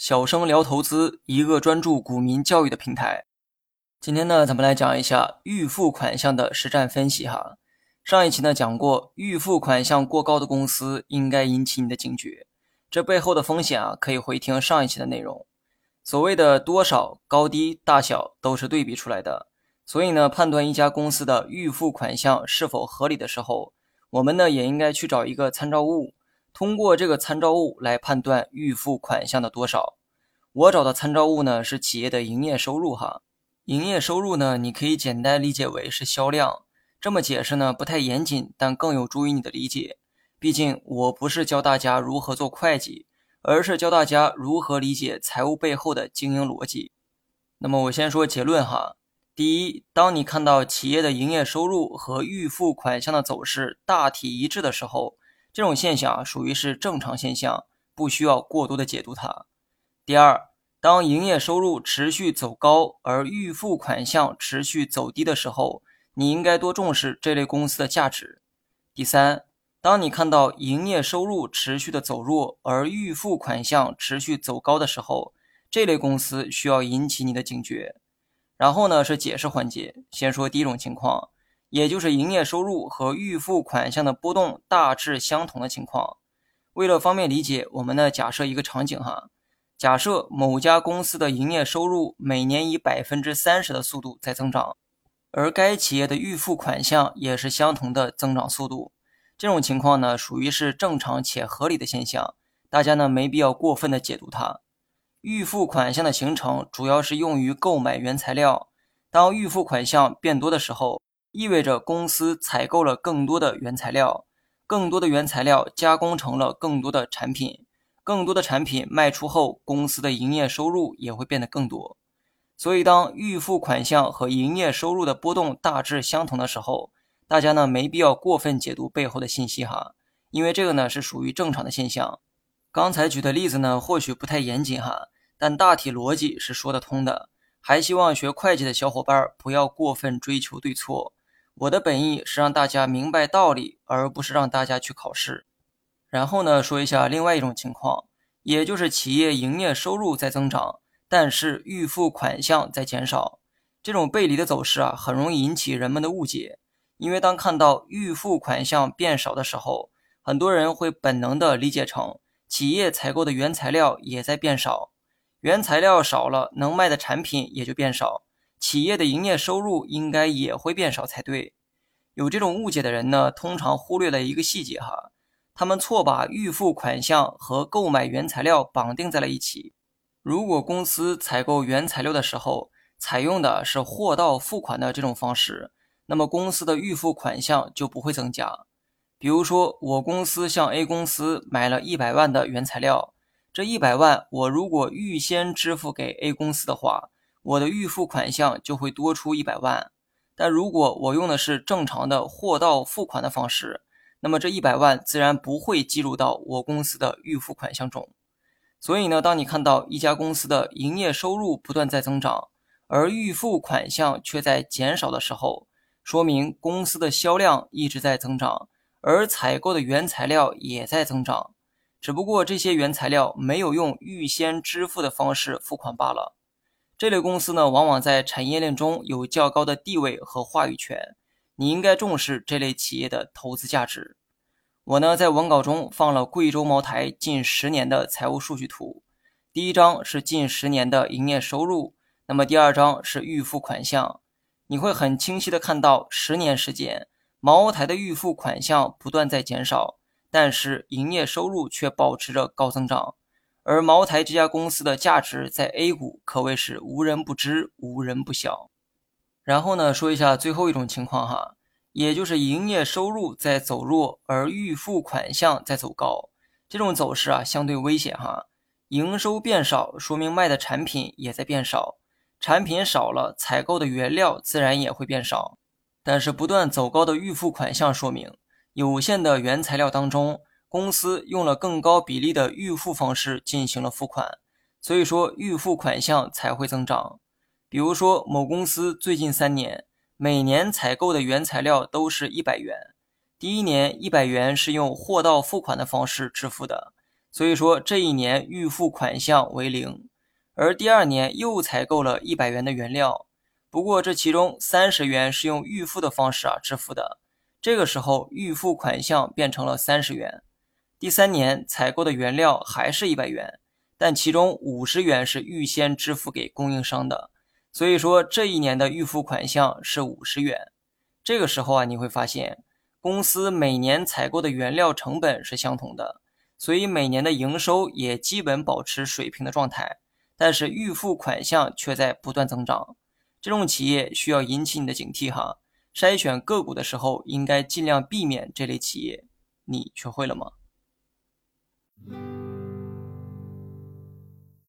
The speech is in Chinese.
小生聊投资，一个专注股民教育的平台。今天呢，咱们来讲一下预付款项的实战分析哈。上一期呢讲过，预付款项过高的公司应该引起你的警觉，这背后的风险啊，可以回听上一期的内容。所谓的多少、高低、大小都是对比出来的，所以呢，判断一家公司的预付款项是否合理的时候，我们呢也应该去找一个参照物。通过这个参照物来判断预付款项的多少。我找的参照物呢是企业的营业收入哈。营业收入呢，你可以简单理解为是销量。这么解释呢不太严谨，但更有助于你的理解。毕竟我不是教大家如何做会计，而是教大家如何理解财务背后的经营逻辑。那么我先说结论哈。第一，当你看到企业的营业收入和预付款项的走势大体一致的时候，这种现象属于是正常现象，不需要过多的解读它。第二，当营业收入持续走高，而预付款项持续走低的时候，你应该多重视这类公司的价值。第三，当你看到营业收入持续的走弱，而预付款项持续走高的时候，这类公司需要引起你的警觉。然后呢是解释环节，先说第一种情况。也就是营业收入和预付款项的波动大致相同的情况。为了方便理解，我们呢假设一个场景哈，假设某家公司的营业收入每年以百分之三十的速度在增长，而该企业的预付款项也是相同的增长速度。这种情况呢属于是正常且合理的现象，大家呢没必要过分的解读它。预付款项的形成主要是用于购买原材料，当预付款项变多的时候。意味着公司采购了更多的原材料，更多的原材料加工成了更多的产品，更多的产品卖出后，公司的营业收入也会变得更多。所以，当预付款项和营业收入的波动大致相同的时候，大家呢没必要过分解读背后的信息哈，因为这个呢是属于正常的现象。刚才举的例子呢或许不太严谨哈，但大体逻辑是说得通的。还希望学会计的小伙伴不要过分追求对错。我的本意是让大家明白道理，而不是让大家去考试。然后呢，说一下另外一种情况，也就是企业营业收入在增长，但是预付款项在减少。这种背离的走势啊，很容易引起人们的误解。因为当看到预付款项变少的时候，很多人会本能的理解成企业采购的原材料也在变少，原材料少了，能卖的产品也就变少。企业的营业收入应该也会变少才对。有这种误解的人呢，通常忽略了一个细节哈，他们错把预付款项和购买原材料绑定在了一起。如果公司采购原材料的时候采用的是货到付款的这种方式，那么公司的预付款项就不会增加。比如说，我公司向 A 公司买了一百万的原材料，这一百万我如果预先支付给 A 公司的话。我的预付款项就会多出一百万，但如果我用的是正常的货到付款的方式，那么这一百万自然不会计入到我公司的预付款项中。所以呢，当你看到一家公司的营业收入不断在增长，而预付款项却在减少的时候，说明公司的销量一直在增长，而采购的原材料也在增长，只不过这些原材料没有用预先支付的方式付款罢了。这类公司呢，往往在产业链中有较高的地位和话语权。你应该重视这类企业的投资价值。我呢，在文稿中放了贵州茅台近十年的财务数据图。第一张是近十年的营业收入，那么第二张是预付款项。你会很清晰的看到，十年时间，茅台的预付款项不断在减少，但是营业收入却保持着高增长。而茅台这家公司的价值在 A 股可谓是无人不知、无人不晓。然后呢，说一下最后一种情况哈，也就是营业收入在走弱，而预付款项在走高。这种走势啊，相对危险哈。营收变少，说明卖的产品也在变少，产品少了，采购的原料自然也会变少。但是不断走高的预付款项，说明有限的原材料当中。公司用了更高比例的预付方式进行了付款，所以说预付款项才会增长。比如说，某公司最近三年每年采购的原材料都是一百元，第一年一百元是用货到付款的方式支付的，所以说这一年预付款项为零，而第二年又采购了一百元的原料，不过这其中三十元是用预付的方式啊支付的，这个时候预付款项变成了三十元。第三年采购的原料还是一百元，但其中五十元是预先支付给供应商的，所以说这一年的预付款项是五十元。这个时候啊，你会发现公司每年采购的原料成本是相同的。所以每年的营收也基本保持水平的状态，但是预付款项却在不断增长。这种企业需要引起你的警惕哈，筛选个股的时候应该尽量避免这类企业。你学会了吗？Mm-hmm.